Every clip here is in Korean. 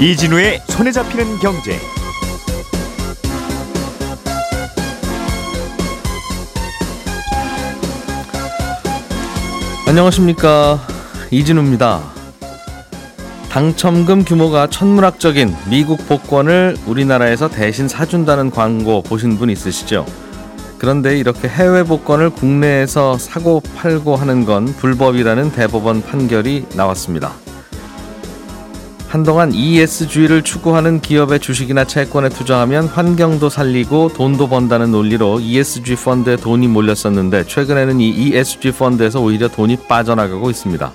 이진우의 손에 잡히는 경제. 안녕하십니까 이진우입니다. 당첨금 규모가 천문학적인 미국 복권을 우리나라에서 대신 사준다는 광고 보신 분 있으시죠? 그런데 이렇게 해외 복권을 국내에서 사고 팔고 하는 건 불법이라는 대법원 판결이 나왔습니다. 한동안 ESG를 추구하는 기업의 주식이나 채권에 투자하면 환경도 살리고 돈도 번다는 논리로 ESG 펀드에 돈이 몰렸었는데 최근에는 이 ESG 펀드에서 오히려 돈이 빠져나가고 있습니다.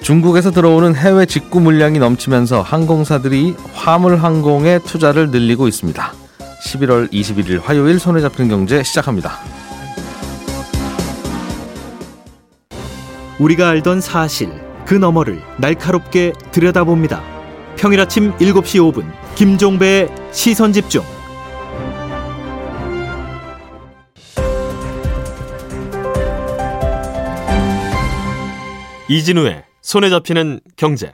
중국에서 들어오는 해외 직구 물량이 넘치면서 항공사들이 화물 항공에 투자를 늘리고 있습니다. 11월 21일 화요일 손에 잡히는 경제 시작합니다. 우리가 알던 사실 그 너머를 날카롭게 들여다봅니다. 평일 아침 7시 5분 김종배의 시선 집중. 이진우의 손에 잡히는 경제.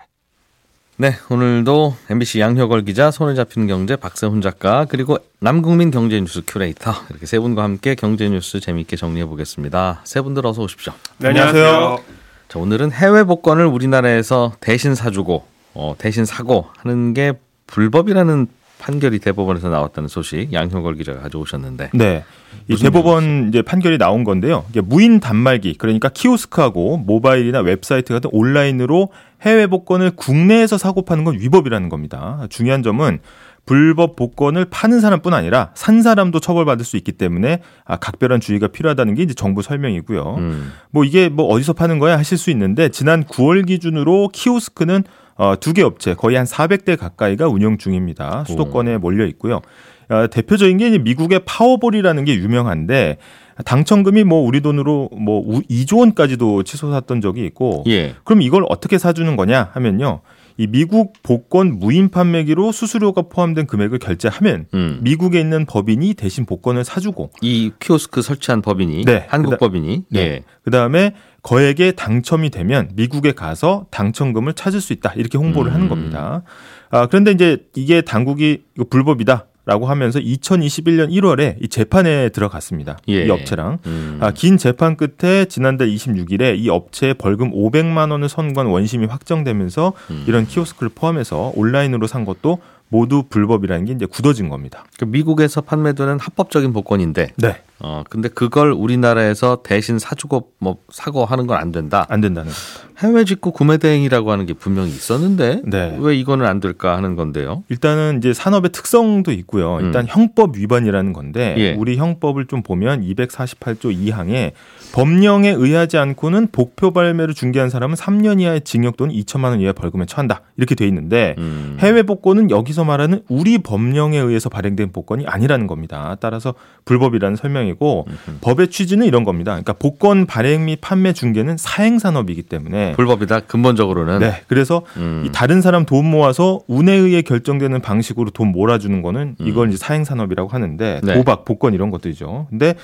네, 오늘도 MBC 양효걸 기자, 손에 잡히는 경제 박세훈 작가, 그리고 남국민 경제뉴스 큐레이터 이렇게 세 분과 함께 경제뉴스 재미있게 정리해 보겠습니다. 세 분들 어서 오십시오. 네, 안녕하세요. 자, 오늘은 해외 복권을 우리나라에서 대신 사주고 어, 대신 사고 하는 게 불법이라는 판결이 대법원에서 나왔다는 소식 양효걸 기자가 가져오셨는데. 네. 이 대법원 이제 판결이 나온 건데요. 무인 단말기 그러니까 키오스크하고 모바일이나 웹사이트 같은 온라인으로 해외 복권을 국내에서 사고 파는 건 위법이라는 겁니다. 중요한 점은 불법 복권을 파는 사람뿐 아니라 산 사람도 처벌받을 수 있기 때문에 아, 각별한 주의가 필요하다는 게 이제 정부 설명이고요. 음. 뭐 이게 뭐 어디서 파는 거야 하실 수 있는데 지난 9월 기준으로 키오스크는 어, 두 개 업체 거의 한 400대 가까이가 운영 중입니다. 수도권에 몰려 있고요. 어, 대표적인 게 미국의 파워볼이라는 게 유명한데 당첨금이 뭐 우리 돈으로 뭐 2조 원까지도 치솟았던 적이 있고 예. 그럼 이걸 어떻게 사주는 거냐 하면요. 이 미국 복권 무인 판매기로 수수료가 포함된 금액을 결제하면 음. 미국에 있는 법인이 대신 복권을 사주고 이 키오스크 설치한 법인이 네. 한국 그다, 법인이 네. 예. 그다음에 거액에 당첨이 되면 미국에 가서 당첨금을 찾을 수 있다 이렇게 홍보를 음. 하는 겁니다. 아, 그런데 이제 이게 당국이 이거 불법이다. 라고 하면서 2021년 1월에 이 재판에 들어갔습니다. 예. 이 업체랑. 음. 아, 긴 재판 끝에 지난달 26일에 이 업체에 벌금 500만 원을 선고한 원심이 확정되면서 음. 이런 키오스크를 포함해서 온라인으로 산 것도 모두 불법이라는 게 이제 굳어진 겁니다. 그 미국에서 판매되는 합법적인 복권인데, 네. 어 근데 그걸 우리나라에서 대신 사주고 뭐 사고 하는 건 안 된다. 안 된다는. 해외 직구 구매 대행이라고 하는 게 분명히 있었는데 네. 왜 이거는 안 될까 하는 건데요. 일단은 이제 산업의 특성도 있고요. 일단 음. 형법 위반이라는 건데 예. 우리 형법을 좀 보면 248조 2항에 법령에 의하지 않고는 복표 발매를 중개한 사람은 3년 이하의 징역 또는 2천만 원 이하의 벌금에 처한다. 이렇게 돼 있는데 음. 해외 복권은 여기서 말하는 우리 법령에 의해서 발행된 복권이 아니라는 겁니다. 따라서 불법이라는 설명이 고 음. 법의 취지는 이런 겁니다. 그러니까 복권 발행 및 판매 중개는 사행 산업이기 때문에 불법이다. 근본적으로는. 네. 그래서 음. 이 다른 사람 돈 모아서 운에 의해 결정되는 방식으로 돈 몰아주는 거는 음. 이걸 이제 사행 산업이라고 하는데 네. 도박, 복권 이런 것들이죠. 근데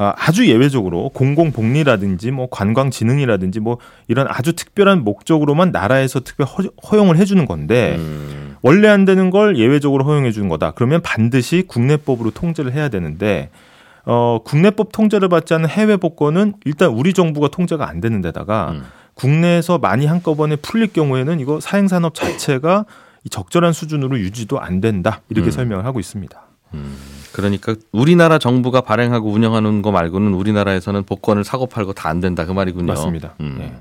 아, 아주 예외적으로 공공복리라든지 뭐 관광진흥이라든지 뭐 이런 아주 특별한 목적으로만 나라에서 특별 허용을 해주는 건데 음. 원래 안 되는 걸 예외적으로 허용해 주는 거다. 그러면 반드시 국내법으로 통제를 해야 되는데 어, 국내법 통제를 받지 않은 해외 복권은 일단 우리 정부가 통제가 안 되는 데다가 음. 국내에서 많이 한꺼번에 풀릴 경우에는 이거 사행산업 자체가 적절한 수준으로 유지도 안 된다. 이렇게 음. 설명을 하고 있습니다. 음. 그러니까 우리나라 정부가 발행하고 운영하는 거 말고는 우리나라에서는 복권을 사고 팔고 다 안 된다 그 말이군요. 맞습니다. 음. 네.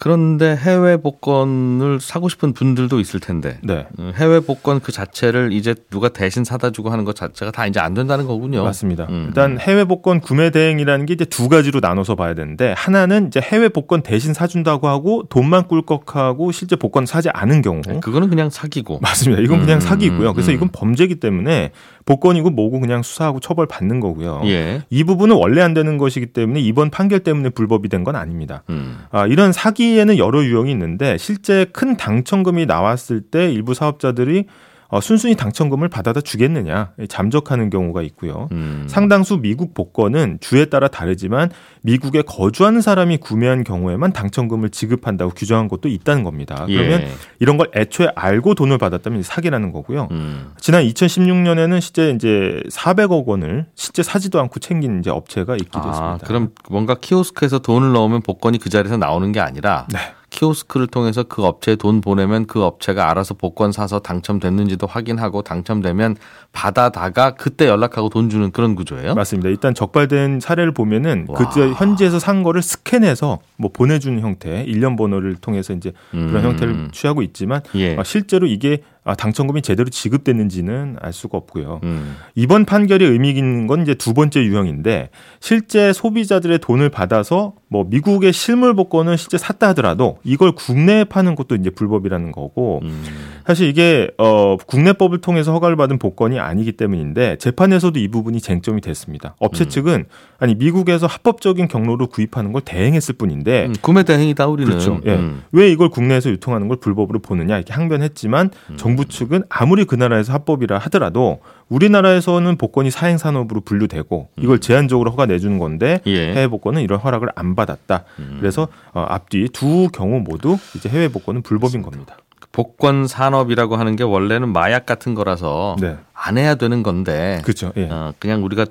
그런데 해외 복권을 사고 싶은 분들도 있을 텐데 네. 어, 해외 복권 그 자체를 이제 누가 대신 사다 주고 하는 것 자체가 다 이제 안 된다는 거군요. 맞습니다. 음. 일단 해외 복권 구매 대행이라는 게 이제 두 가지로 나눠서 봐야 되는데 하나는 이제 해외 복권 대신 사준다고 하고 돈만 꿀꺽하고 실제 복권 사지 않은 경우 네, 그거는 그냥 사기고 맞습니다. 이건 그냥 음, 사기고요. 그래서 음. 이건 범죄이기 때문에 복권이고 뭐고 그냥 수사하고 처벌 받는 거고요. 예. 이 부분은 원래 안 되는 것이기 때문에 이번 판결 때문에 불법이 된 건 아닙니다. 음. 아, 이런 사기 에는 여러 유형이 있는데 실제 큰 당첨금이 나왔을 때 일부 사업자들이 어, 순순히 당첨금을 받아다 주겠느냐 잠적하는 경우가 있고요. 음. 상당수 미국 복권은 주에 따라 다르지만 미국에 거주하는 사람이 구매한 경우에만 당첨금을 지급한다고 규정한 것도 있다는 겁니다. 그러면 예. 이런 걸 애초에 알고 돈을 받았다면 사기라는 거고요. 음. 지난 2016년에는 실제 이제 400억 원을 실제 사지도 않고 챙긴 이제 업체가 있기도 아, 했습니다. 그럼 뭔가 키오스크에서 돈을 넣으면 복권이 그 자리에서 나오는 게 아니라 네. 키오스크를 통해서 그 업체에 돈 보내면 그 업체가 알아서 복권 사서 당첨됐는지도 확인하고 당첨되면 받아다가 그때 연락하고 돈 주는 그런 구조예요? 맞습니다. 일단 적발된 사례를 보면은 와. 그때 현지에서 산 거를 스캔해서 뭐 보내주는 형태, 일련 번호를 통해서 이제 그런 음. 형태를 취하고 있지만 예. 아, 실제로 이게 아, 당첨금이 제대로 지급됐는지는 알 수가 없고요. 음. 이번 판결이 의미 있는 건 이제 두 번째 유형인데 실제 소비자들의 돈을 받아서 뭐 미국의 실물 복권을 실제 샀다 하더라도 이걸 국내에 파는 것도 이제 불법이라는 거고 음. 사실 이게 어 국내법을 통해서 허가를 받은 복권이 아니기 때문인데 재판에서도 이 부분이 쟁점이 됐습니다. 업체 음. 측은 아니 미국에서 합법적인 경로로 구입하는 걸 대행했을 뿐인데 음, 구매 대행이다 우리는. 그렇죠. 예. 음. 왜 이걸 국내에서 유통하는 걸 불법으로 보느냐 이렇게 항변했지만 음. 정부 측은 아무리 그 나라에서 합법이라 하더라도 우리나라에서는 복권이 사행 산업으로 분류되고 이걸 제한적으로 허가 내주는 건데 음. 예. 해외 복권은 이런 허락을 안 받았다. 그래서 어, 앞뒤 두 경우 모두 이제 해외 복권은 불법인 겁니다. 복권 산업이라고 하는 게 원래는 마약 같은 거라서 네, 안 해야 되는 건데 그렇죠. 예. 어, 그냥 우리가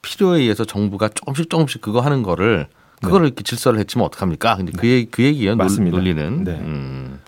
필요에 의해서 정부가 조금씩 조금씩 그거 하는 거를 그거를 이렇게 질서를 했지면 어떡합니까? 근데 그 얘기 그 얘기예요. 논- 맞습니다. 논리는. 네. 음.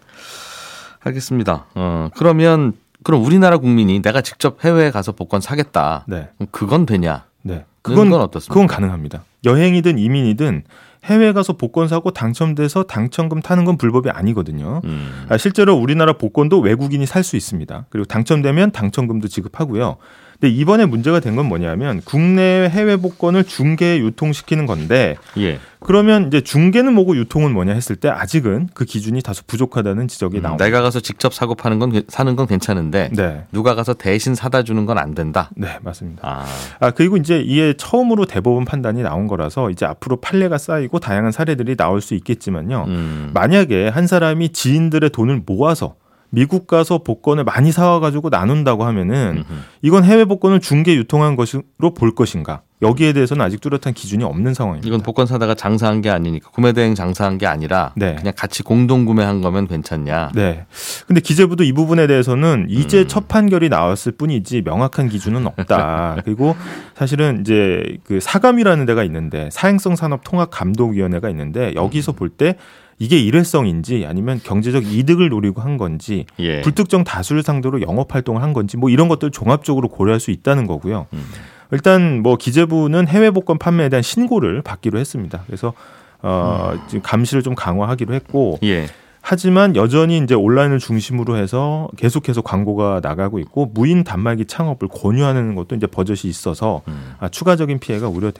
알겠습니다. 어, 그러면 그럼 우리나라 국민이 내가 직접 해외에 가서 복권 사겠다. 네, 그건 되냐? 네. 그건 그건 어떻습니까? 그건 가능합니다. 여행이든 이민이든 해외 가서 복권 사고 당첨돼서 당첨금 타는 건 불법이 아니거든요. 음. 아, 실제로 우리나라 복권도 외국인이 살 수 있습니다. 그리고 당첨되면 당첨금도 지급하고요. 근데 이번에 문제가 된 건 뭐냐면 국내 해외 복권을 중개에 유통시키는 건데 예. 그러면 이제 중개는 뭐고 유통은 뭐냐 했을 때 아직은 그 기준이 다소 부족하다는 지적이 음, 나옵니다. 내가 가서 직접 사고 파는 건 괜- 사는 건 괜찮은데 네. 누가 가서 대신 사다 주는 건 안 된다. 네, 맞습니다. 아. 아, 그리고 이제 이게 처음으로 대법원 판단이 나온 거라서 이제 앞으로 판례가 쌓이고 다양한 사례들이 나올 수 있겠지만요. 음. 만약에 한 사람이 지인들의 돈을 모아서 미국 가서 복권을 많이 사와가지고 나눈다고 하면은. 이건 해외 복권을 중개 유통한 것으로 볼 것인가? 여기에 대해서는 아직 뚜렷한 기준이 없는 상황입니다. 이건 복권 사다가 장사한 게 아니니까 구매 대행 장사한 게 아니라 네. 그냥 같이 공동 구매한 거면 괜찮냐? 네. 근데 기재부도 이 부분에 대해서는 이제 음. 첫 판결이 나왔을 뿐이지 명확한 기준은 없다. 그리고 사실은 이제 그 사감이라는 데가 있는데 사행성 산업 통합 감독 위원회가 있는데 음. 여기서 볼 때 이게 일회성인지 아니면 경제적 이득을 노리고 한 건지 예. 불특정 다수를 상대로 영업 활동을 한 건지 뭐 이런 것들 종합적으로 고려할 수 있다는 거고요. 음. 일단 뭐 기재부는 해외 복권 판매에 대한 신고를 받기로 했습니다. 그래서 어 지금 감시를 좀 강화하기로 했고 예. 하지만 여전히 이제 온라인을 중심으로 해서 계속해서 광고가 나가고 있고 무인 단말기 창업을 권유하는 것도 이제 버젓이 있어서 음. 아, 추가적인 피해가 우려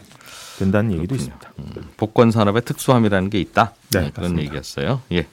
된다는 얘기도 있습니다. 복권 산업의 특수함이라는 게 있다. 네, 그런 맞습니다. 얘기였어요. 예.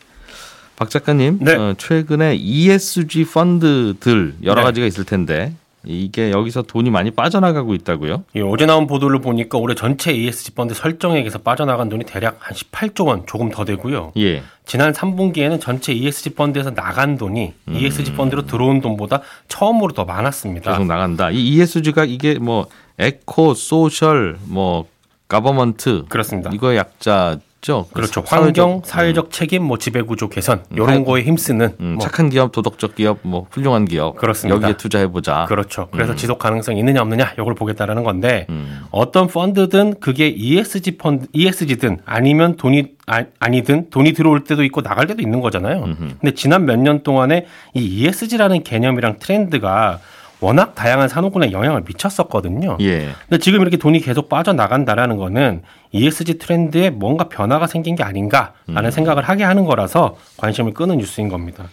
박 작가님, 네. 어, 최근에 ESG 펀드들 여러 네. 가지가 있을 텐데 이게 여기서 돈이 많이 빠져나가고 있다고요? 예, 어제 나온 보도를 보니까 올해 전체 ESG 펀드 설정액에서 빠져나간 돈이 대략 한 18조 원 조금 더 되고요. 예. 지난 3분기에는 전체 ESG 펀드에서 나간 돈이 ESG 펀드로 들어온 돈보다 처음으로 더 많았습니다. 계속 나간다. 이 ESG가 이게 뭐 eco, social, 뭐 government 그렇습니다. 이거 약자 죠. 그렇죠. 사회적- 환경, 사회적 책임, 뭐 지배구조 개선 이런 음. 거에 힘쓰는 음, 뭐 착한 기업, 도덕적 기업, 뭐 훌륭한 기업. 그렇습니다. 여기에 투자해 보자. 그렇죠. 그래서 지속 가능성이 있느냐 없느냐 이걸 보겠다라는 건데 음. 어떤 펀드든 그게 ESG 펀드, ESG든 아니면 돈이 아, 아니든 돈이 들어올 때도 있고 나갈 때도 있는 거잖아요. 근데 지난 몇 년 동안에 이 ESG라는 개념이랑 트렌드가 워낙 다양한 산업군에 영향을 미쳤었거든요. 예. 근데 지금 이렇게 돈이 계속 빠져나간다라는 거는 ESG 트렌드에 뭔가 변화가 생긴 게 아닌가라는 생각을 하게 하는 거라서 관심을 끄는 뉴스인 겁니다.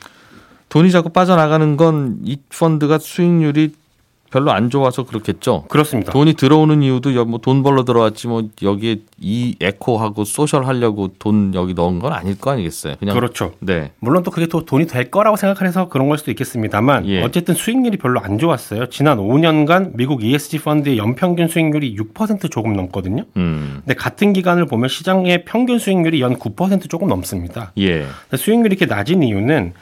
돈이 자꾸 빠져나가는 건 이 펀드가 수익률이 별로 안 좋아서 그렇겠죠. 그렇습니다. 돈이 들어오는 이유도 뭐 돈 벌러 들어왔지 뭐 여기에 이 eco하고 social 하려고 돈 여기 넣은 건 아닐 거 아니겠어요. 그냥 그렇죠. 네. 물론 또 그게 또 돈이 될 거라고 생각해서 그런 걸 수도 있겠습니다만 예. 어쨌든 수익률이 별로 안 좋았어요. 지난 5년간 미국 ESG 펀드의 연평균 수익률이 6% 조금 넘거든요. 음. 근데 같은 기간을 보면 시장의 평균 수익률이 연 9% 조금 넘습니다. 예. 수익률이 이렇게 낮은 이유는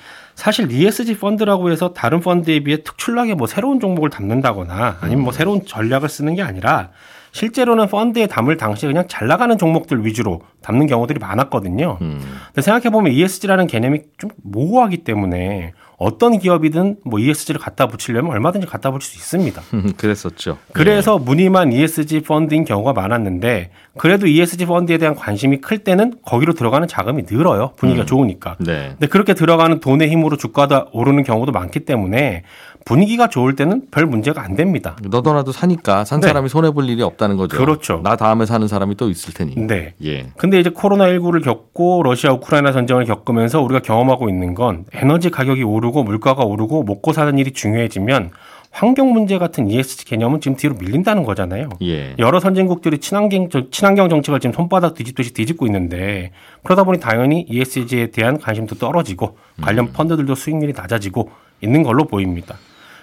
사실 ESG 펀드라고 해서 다른 펀드에 비해 특출나게 뭐 새로운 종목을 담는다거나 아니면 뭐 새로운 전략을 쓰는 게 아니라 실제로는 펀드에 담을 당시에 그냥 잘 나가는 종목들 위주로 담는 경우들이 많았거든요. 음. 근데 생각해보면 ESG라는 개념이 좀 모호하기 때문에 어떤 기업이든 뭐 ESG를 갖다 붙이려면 얼마든지 갖다 붙일 수 있습니다. 그랬었죠. 그래서 네. 무늬만 ESG 펀드인 경우가 많았는데 그래도 ESG 펀드에 대한 관심이 클 때는 거기로 들어가는 자금이 늘어요. 분위기가 음. 좋으니까. 네. 근데 그렇게 들어가는 돈의 힘으로 주가가 오르는 경우도 많기 때문에 분위기가 좋을 때는 별 문제가 안 됩니다. 너도 나도 사니까 산 네. 사람이 손해 볼 일이 없다는 거죠. 그렇죠. 나 다음에 사는 사람이 또 있을 테니. 네. 예. 근데 이제 코로나 19를 겪고 러시아 우크라이나 전쟁을 겪으면서 우리가 경험하고 있는 건 에너지 가격이 오르고 물가가 오르고 먹고 사는 일이 중요해지면 환경 문제 같은 ESG 개념은 지금 뒤로 밀린다는 거잖아요. 예. 여러 선진국들이 친환경 친환경 정책을 지금 손바닥 뒤집듯이 뒤집고 있는데 그러다 보니 당연히 ESG에 대한 관심도 떨어지고 관련 음. 펀드들도 수익률이 낮아지고 있는 걸로 보입니다.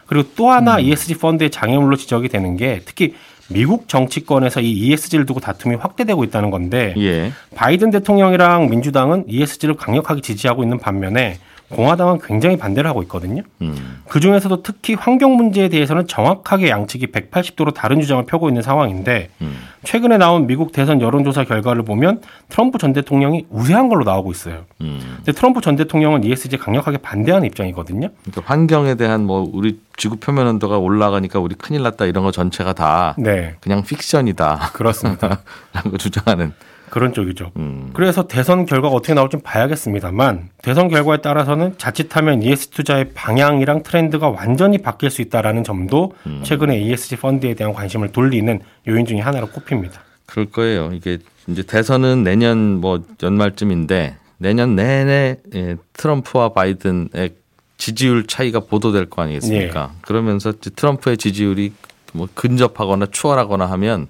그리고 또 하나 음. ESG 펀드의 장애물로 지적이 되는 게 특히 미국 정치권에서 이 ESG를 두고 다툼이 확대되고 있다는 건데 예. 바이든 대통령이랑 민주당은 ESG를 강력하게 지지하고 있는 반면에 공화당은 굉장히 반대를 하고 있거든요. 음. 그 중에서도 특히 환경 문제에 대해서는 정확하게 양측이 180도로 다른 주장을 펴고 있는 상황인데 음. 최근에 나온 미국 대선 여론조사 결과를 보면 트럼프 전 대통령이 우세한 걸로 나오고 있어요. 음. 근데 트럼프 전 대통령은 ESG 강력하게 반대하는 입장이거든요. 그러니까 환경에 대한 뭐 우리 지구 표면 온도가 올라가니까 우리 큰일 났다 이런 거 전체가 다 네. 그냥 픽션이다. 그렇습니다. 라고 주장하는 그런 쪽이죠. 음. 그래서 대선 결과가 어떻게 나올지 봐야겠습니다만 대선 결과에 따라서는 자칫하면 ESG 투자의 방향이랑 트렌드가 완전히 바뀔 수 있다라는 점도 음. 최근에 ESG 펀드에 대한 관심을 돌리는 요인 중의 하나로 꼽힙니다. 그럴 거예요. 이게 이제 대선은 내년 뭐 연말쯤인데 내년 내내 예, 트럼프와 바이든의 지지율 차이가 보도될 거 아니겠습니까? 네. 그러면서 트럼프의 지지율이 뭐 근접하거나 추월하거나 하면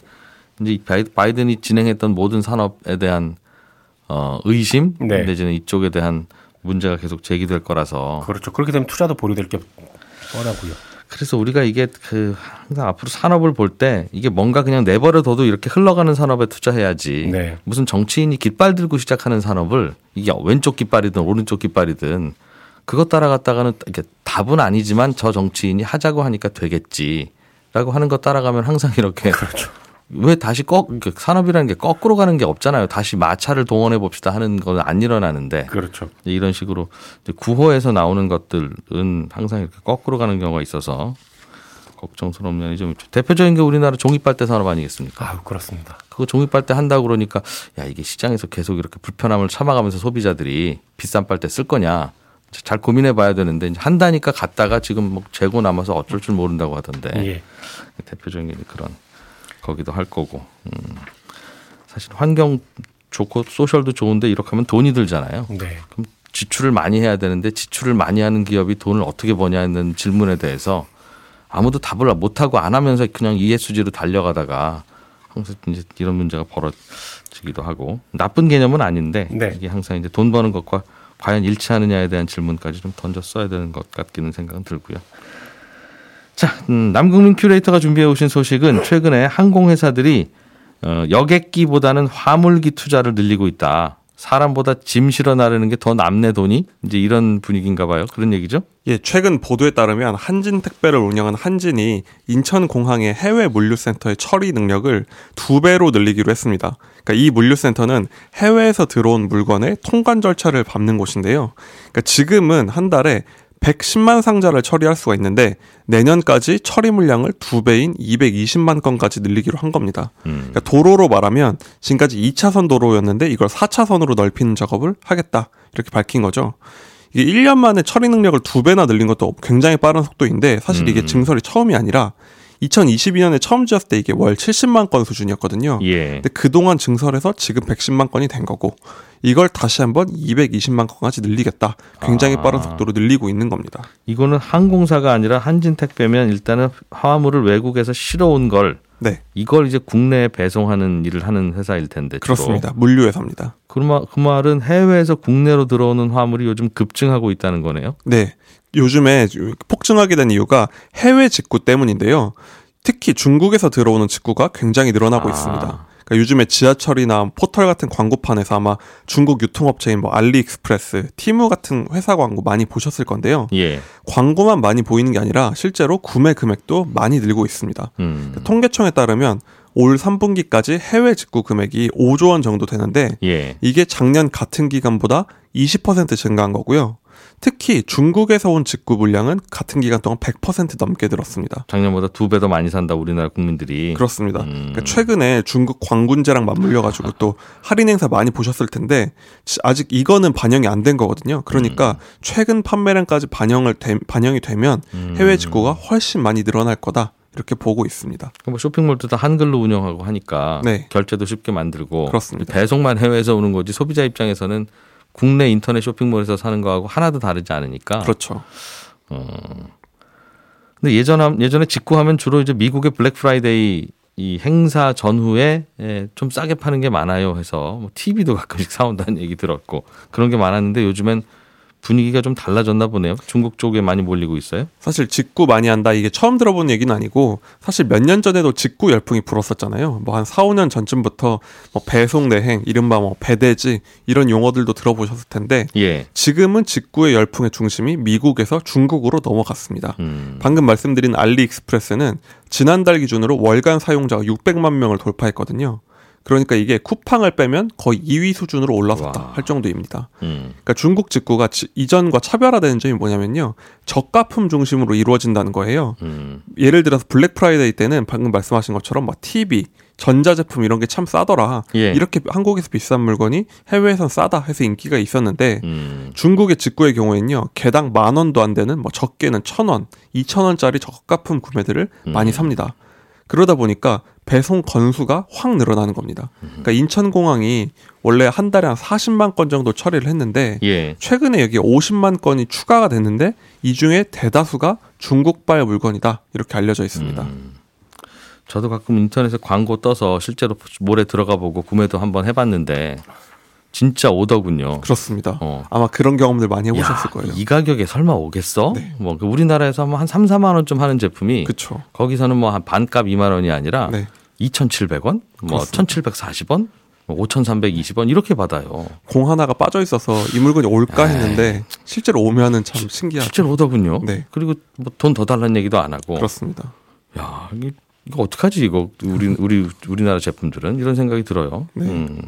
이제 바이든이 진행했던 모든 산업에 대한 어, 의심 네. 내지는 이쪽에 대한 문제가 계속 제기될 거라서 그렇죠. 그렇게 되면 투자도 보류될 게 뻔하고요. 그래서 우리가 이게 그 항상 앞으로 산업을 볼 때 이게 뭔가 그냥 내버려 둬도 이렇게 흘러가는 산업에 투자해야지 네. 무슨 정치인이 깃발 들고 시작하는 산업을 이게 왼쪽 깃발이든 오른쪽 깃발이든 그것 따라갔다가는 이게 답은 아니지만 저 정치인이 하자고 하니까 되겠지라고 하는 것 따라가면 항상 이렇게 그렇죠. 왜 다시 거 산업이라는 게 거꾸로 가는 게 없잖아요. 다시 마차를 동원해 봅시다 하는 건 안 일어나는데. 그렇죠. 이런 식으로 구호에서 나오는 것들은 항상 이렇게 거꾸로 가는 경우가 있어서 걱정스러운 면이 좀 있죠. 대표적인 게 우리나라 종이빨대 산업 아니겠습니까? 아, 그렇습니다. 그거 종이빨대 한다고 그러니까 야, 이게 시장에서 계속 이렇게 불편함을 참아가면서 소비자들이 비싼 빨대 쓸 거냐. 잘 고민해 봐야 되는데 한다니까 갔다가 지금 뭐 재고 남아서 어쩔 줄 모른다고 하던데. 예. 대표적인 그런 거기도 할 거고. 음. 사실 환경 좋고 소셜도 좋은데 이렇게 하면 돈이 들잖아요. 네. 그럼 지출을 많이 해야 되는데 지출을 많이 하는 기업이 돈을 어떻게 버냐는 질문에 대해서 아무도 답을 못 하고 안 하면서 그냥 ESG로 달려가다가 항상 이제 이런 문제가 벌어지기도 하고 나쁜 개념은 아닌데 네. 이게 항상 이제 돈 버는 것과 과연 일치하느냐에 대한 질문까지 좀 던져 써야 되는 것 같기는 생각은 들고요. 자, 음, 남국민 큐레이터가 준비해 오신 소식은 최근에 항공회사들이 어, 여객기보다는 화물기 투자를 늘리고 있다. 사람보다 짐 실어 나르는 게 더 남네 돈이 이제 이런 분위기인가 봐요. 그런 얘기죠? 예, 최근 보도에 따르면 한진 택배를 운영하는 한진이 인천 공항의 해외 물류센터의 처리 능력을 두 배로 늘리기로 했습니다. 그러니까 이 물류센터는 해외에서 들어온 물건의 통관 절차를 밟는 곳인데요. 그러니까 지금은 한 달에 110만 상자를 처리할 수가 있는데 내년까지 처리 물량을 두 배인 220만 건까지 늘리기로 한 겁니다. 음. 그러니까 도로로 말하면 지금까지 2차선 도로였는데 이걸 4차선으로 넓히는 작업을 하겠다 이렇게 밝힌 거죠. 이게 1년 만에 처리 능력을 두 배나 늘린 것도 굉장히 빠른 속도인데 사실 이게 음. 증설이 처음이 아니라 2022년에 처음 지었을 때 이게 월 70만 건 수준이었거든요. 예. 근데 그동안 증설해서 지금 110만 건이 된 거고 이걸 다시 한번 220만 건까지 늘리겠다. 굉장히 아. 빠른 속도로 늘리고 있는 겁니다. 이거는 항공사가 아니라 한진택배면 일단은 화물을 외국에서 실어온 걸 네. 이걸 이제 국내에 배송하는 일을 하는 회사일 텐데. 주로. 그렇습니다. 물류 회사입니다. 그, 말, 그 말은 해외에서 국내로 들어오는 화물이 요즘 급증하고 있다는 거네요. 네. 요즘에 폭증하게 된 이유가 해외 직구 때문인데요. 특히 중국에서 들어오는 직구가 굉장히 늘어나고 아. 있습니다. 그러니까 요즘에 지하철이나 포털 같은 광고판에서 아마 중국 유통업체인 뭐 알리익스프레스, 티무 같은 회사 광고 많이 보셨을 건데요. 예. 광고만 많이 보이는 게 아니라 실제로 구매 금액도 많이 늘고 있습니다. 음. 통계청에 따르면 올 3분기까지 해외 직구 금액이 5조 원 정도 되는데 예. 이게 작년 같은 기간보다 20% 증가한 거고요. 특히 중국에서 온 직구 물량은 같은 기간 동안 100% 넘게 늘었습니다. 작년보다 두 배 더 많이 산다 우리나라 국민들이. 그렇습니다. 음. 그러니까 최근에 중국 광군제랑 맞물려 가지고 또 할인 행사 많이 보셨을 텐데 지- 아직 이거는 반영이 안 된 거거든요. 그러니까 최근 판매량까지 반영을 되, 반영이 되면 음. 해외 직구가 훨씬 많이 늘어날 거다. 이렇게 보고 있습니다. 뭐 쇼핑몰도 다 한글로 운영하고 하니까 네. 결제도 쉽게 만들고 그렇습니다. 배송만 해외에서 오는 거지 소비자 입장에서는 국내 인터넷 쇼핑몰에서 사는 거하고 하나도 다르지 않으니까. 그렇죠. 근데 예전 예전에 직구하면 주로 이제 미국의 블랙 프라이데이 이 행사 전후에 예, 좀 싸게 파는 게 많아요 해서 뭐 TV도 가끔씩 사온다는 얘기 들었고 그런 게 많았는데 요즘엔 분위기가 좀 달라졌나 보네요. 중국 쪽에 많이 몰리고 있어요. 사실 직구 많이 한다 이게 처음 들어본 얘기는 아니고 사실 몇 년 전에도 직구 열풍이 불었었잖아요. 뭐 한 4, 5년 전쯤부터 뭐 배송 대행, 이른바 뭐 배대지 이런 용어들도 들어보셨을 텐데 예. 지금은 직구의 열풍의 중심이 미국에서 중국으로 넘어갔습니다. 음. 방금 말씀드린 알리익스프레스는 지난달 기준으로 월간 사용자가 600만 명을 돌파했거든요. 그러니까 이게 쿠팡을 빼면 거의 2위 수준으로 올라섰다 와. 할 정도입니다. 음. 그러니까 중국 직구가 지- 이전과 차별화되는 점이 뭐냐면요. 저가품 중심으로 이루어진다는 거예요. 음. 예를 들어서 블랙 프라이데이 때는 방금 말씀하신 것처럼 막 TV, 전자제품 이런 게 참 싸더라. 예. 이렇게 한국에서 비싼 물건이 해외에선 싸다 해서 인기가 있었는데 음. 중국의 직구의 경우에는요. 개당 만 원도 안 되는 뭐 적게는 천 원, 이천 원짜리 저가품 구매들을 음. 많이 삽니다. 그러다 보니까 배송 건수가 확 늘어나는 겁니다. 음. 그러니까 인천공항이 원래 한 달에 한 40만 건 정도 처리를 했는데 예. 최근에 여기 50만 건이 추가가 됐는데 이 중에 대다수가 중국발 물건이다 이렇게 알려져 있습니다. 음. 저도 가끔 인터넷에 광고 떠서 실제로 몰에 들어가 보고 구매도 한번 해봤는데 진짜 오더군요. 그렇습니다. 어. 아마 그런 경험들 많이 해보셨을 야, 거예요. 이 가격에 설마 오겠어? 네. 뭐그 우리나라에서 한 3, 4만 원쯤 하는 제품이 그렇죠. 거기서는 뭐 한 반값 2만 원이 아니라 네. 2,700원, 뭐 그렇습니다. 1,740원, 뭐 5,320원 이렇게 받아요. 공 하나가 빠져 있어서 이 물건이 올까 했는데 실제로 오면은 참 신기하죠. 실제로 오더군요. 네. 그리고 뭐 돈 더 달라는 얘기도 안 하고. 그렇습니다. 야, 이거 어떡하지 이거 우리 우리 우리나라 제품들은 이런 생각이 들어요. 네. 음.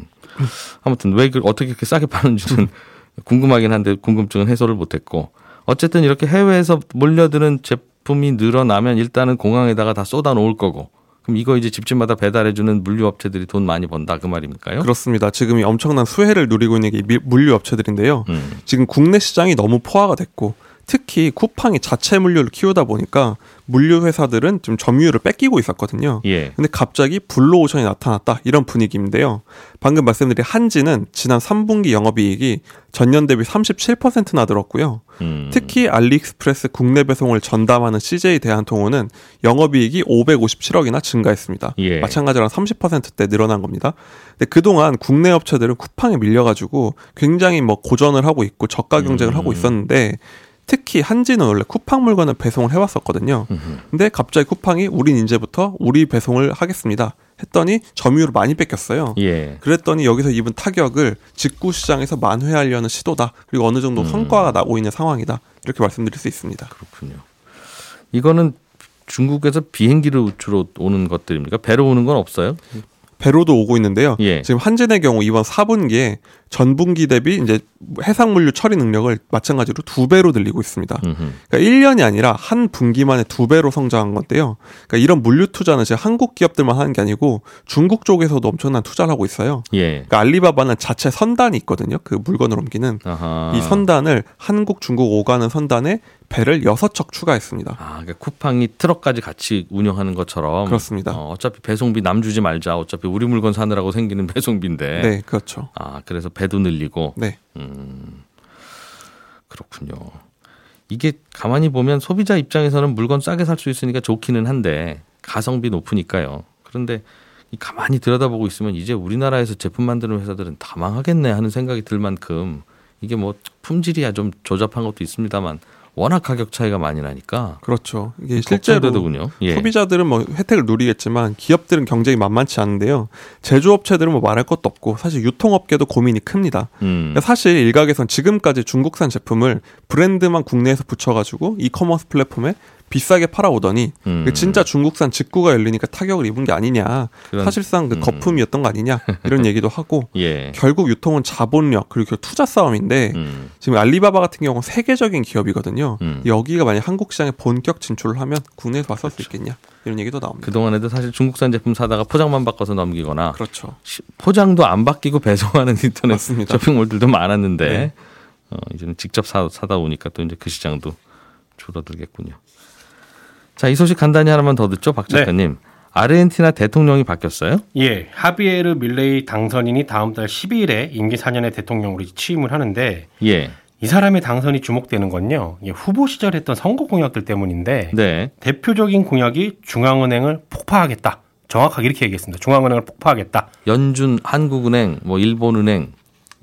아무튼 왜 그, 어떻게 이렇게 싸게 파는지는 궁금하긴 한데 궁금증은 해소를 못했고 어쨌든 이렇게 해외에서 몰려드는 제품이 늘어나면 일단은 공항에다가 다 쏟아 놓을 거고 그럼 이거 이제 집집마다 배달해주는 물류 업체들이 돈 많이 번다 그 말입니까요? 그렇습니다. 지금 이 엄청난 수혜를 누리고 있는 게이 물류 업체들인데요. 음. 지금 국내 시장이 너무 포화가 됐고 특히 쿠팡이 자체 물류를 키우다 보니까 물류 회사들은 좀 점유율을 뺏기고 있었거든요. 예. 근데 갑자기 블루오션이 나타났다 이런 분위기인데요. 방금 말씀드린 한진은 지난 3분기 영업이익이 전년 대비 37%나 늘었고요. 음. 특히 알리익스프레스 국내 배송을 전담하는 CJ 대한통운은 영업이익이 557억이나 증가했습니다. 예. 마찬가지로 한 30%대 늘어난 겁니다. 근데 그동안 국내 업체들은 쿠팡에 밀려가지고 굉장히 뭐 고전을 하고 있고 저가 경쟁을 음. 하고 있었는데 특히 한지는 원래 쿠팡 물건을 배송을 해왔었거든요. 근데 갑자기 쿠팡이 우린 이제부터 우리 배송을 하겠습니다. 했더니 점유율을 많이 뺏겼어요. 예. 그랬더니 여기서 입은 타격을 직구 시장에서 만회하려는 시도다. 그리고 어느 정도 음. 성과가 나고 있는 상황이다. 이렇게 말씀드릴 수 있습니다. 그렇군요. 이거는 중국에서 비행기로 주로 오는 것들입니까? 배로 오는 건 없어요? 배로도 오고 있는데요. 예. 지금 한진의 경우 이번 4분기에 전분기 대비 이제 해상 물류 처리 능력을 마찬가지로 두 배로 늘리고 있습니다. 음흠. 그러니까 1년이 아니라 한 분기만에 두 배로 성장한 건데요. 그러니까 이런 물류 투자는 지금 한국 기업들만 하는 게 아니고 중국 쪽에서도 엄청난 투자를 하고 있어요. 예. 그러니까 알리바바는 자체 선단이 있거든요. 그 물건을 옮기는 아하. 이 선단을 한국, 중국 오가는 선단에 배를 여섯 척 추가했습니다. 아, 그러니까 쿠팡이 트럭까지 같이 운영하는 것처럼 그렇습니다. 어, 어차피 배송비 남 주지 말자. 어차피 우리 물건 사느라고 생기는 배송비인데. 네, 그렇죠. 아, 그래서 배도 늘리고. 네. 그렇군요. 이게 가만히 보면 소비자 입장에서는 물건 싸게 살 수 있으니까 좋기는 한데 가성비 높으니까요. 그런데 이 가만히 들여다보고 있으면 이제 우리나라에서 제품 만드는 회사들은 다 망하겠네 하는 생각이 들 만큼 이게 뭐 품질이야 좀 조잡한 것도 있습니다만 워낙 가격 차이가 많이 나니까 그렇죠. 이게 실제로. 예. 소비자들은 뭐 혜택을 누리겠지만 기업들은 경쟁이 만만치 않은데요. 제조업체들은 뭐 말할 것도 없고 사실 유통업계도 고민이 큽니다. 음. 사실 일각에선 지금까지 중국산 제품을 브랜드만 국내에서 붙여가지고 이커머스 플랫폼에 비싸게 팔아오더니 음. 그 진짜 중국산 직구가 열리니까 타격을 입은 게 아니냐. 그런- 사실상 그 음. 거품이었던 거 아니냐. 이런 얘기도 하고 예. 결국 유통은 자본력 그리고 그 투자 싸움인데 음. 지금 알리바바 같은 경우는 세계적인 기업이거든요. 음. 여기가 만약 한국 시장에 본격 진출을 하면 국내에서 왔을 수 있겠냐 이런 얘기도 나옵니다. 그동안에도 사실 중국산 제품 사다가 포장만 바꿔서 넘기거나 그렇죠. 시- 포장도 안 바뀌고 배송하는 인터넷 맞습니다. 쇼핑몰들도 많았는데 네. 어, 이제는 직접 사, 사다 오니까 또 이제 그 시장도 줄어들겠군요. 자, 이 소식 간단히 하나만 더 듣죠, 박 네. 작가님. 아르헨티나 대통령이 바뀌었어요? 예, 하비에르 밀레이 당선인이 다음 달 12일에 임기 4년의 대통령으로 취임을 하는데 예. 이 사람의 당선이 주목되는 건요. 예, 후보 시절 했던 선거 공약들 때문인데 네. 대표적인 공약이 중앙은행을 폭파하겠다. 정확하게 이렇게 얘기했습니다. 중앙은행을 폭파하겠다. 연준, 한국은행, 뭐 일본은행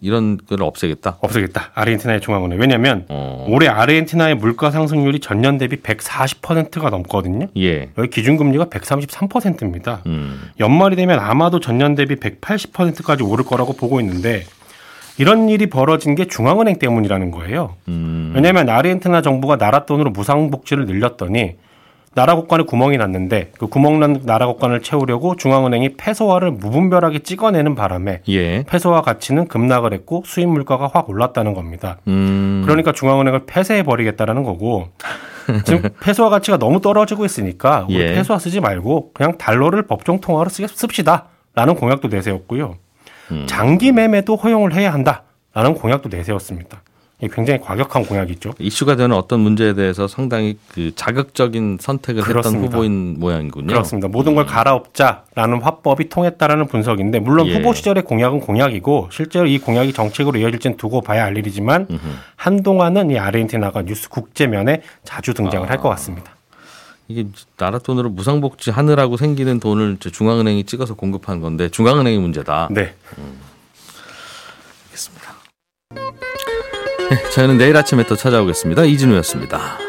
이런 걸 없애겠다. 없애겠다. 아르헨티나의 중앙은행. 왜냐하면 어. 올해 아르헨티나의 물가 상승률이 전년 대비 140%가 넘거든요. 예. 여기 기준금리가 133%입니다. 음. 연말이 되면 아마도 전년 대비 180%까지 오를 거라고 보고 있는데 이런 일이 벌어진 게 중앙은행 때문이라는 거예요. 음. 왜냐하면 아르헨티나 정부가 나라 돈으로 무상복지를 늘렸더니 나라 국간에 구멍이 났는데 그 구멍난 나라 국간을 채우려고 중앙은행이 페소화를 무분별하게 찍어내는 바람에 예. 페소화 가치는 급락을 했고 수입 물가가 확 올랐다는 겁니다. 음. 그러니까 중앙은행을 폐쇄해 버리겠다라는 거고 지금 페소화 가치가 너무 떨어지고 있으니까 우리 예. 페소화 쓰지 말고 그냥 달러를 법정 통화로 쓰- 씁시다라는 공약도 내세웠고요. 음. 장기 매매도 허용을 해야 한다라는 공약도 내세웠습니다. 굉장히 과격한 공약이죠. 이슈가 되는 어떤 문제에 대해서 상당히 그 자극적인 선택을 그렇습니다. 했던 후보인 모양이군요. 그렇습니다. 모든 걸 갈아엎자라는 화법이 통했다라는 분석인데 물론 예. 후보 시절의 공약은 공약이고 실제로 이 공약이 정책으로 이어질지는 두고 봐야 알 일이지만 한동안은 이 아르헨티나가 뉴스 국제면에 자주 등장을 할것 같습니다. 이게 나라 돈으로 무상복지 하느라고 생기는 돈을 중앙은행이 찍어서 공급한 건데 중앙은행이 문제다. 네. 네, 저희는 내일 아침에 또 찾아오겠습니다. 이진우였습니다.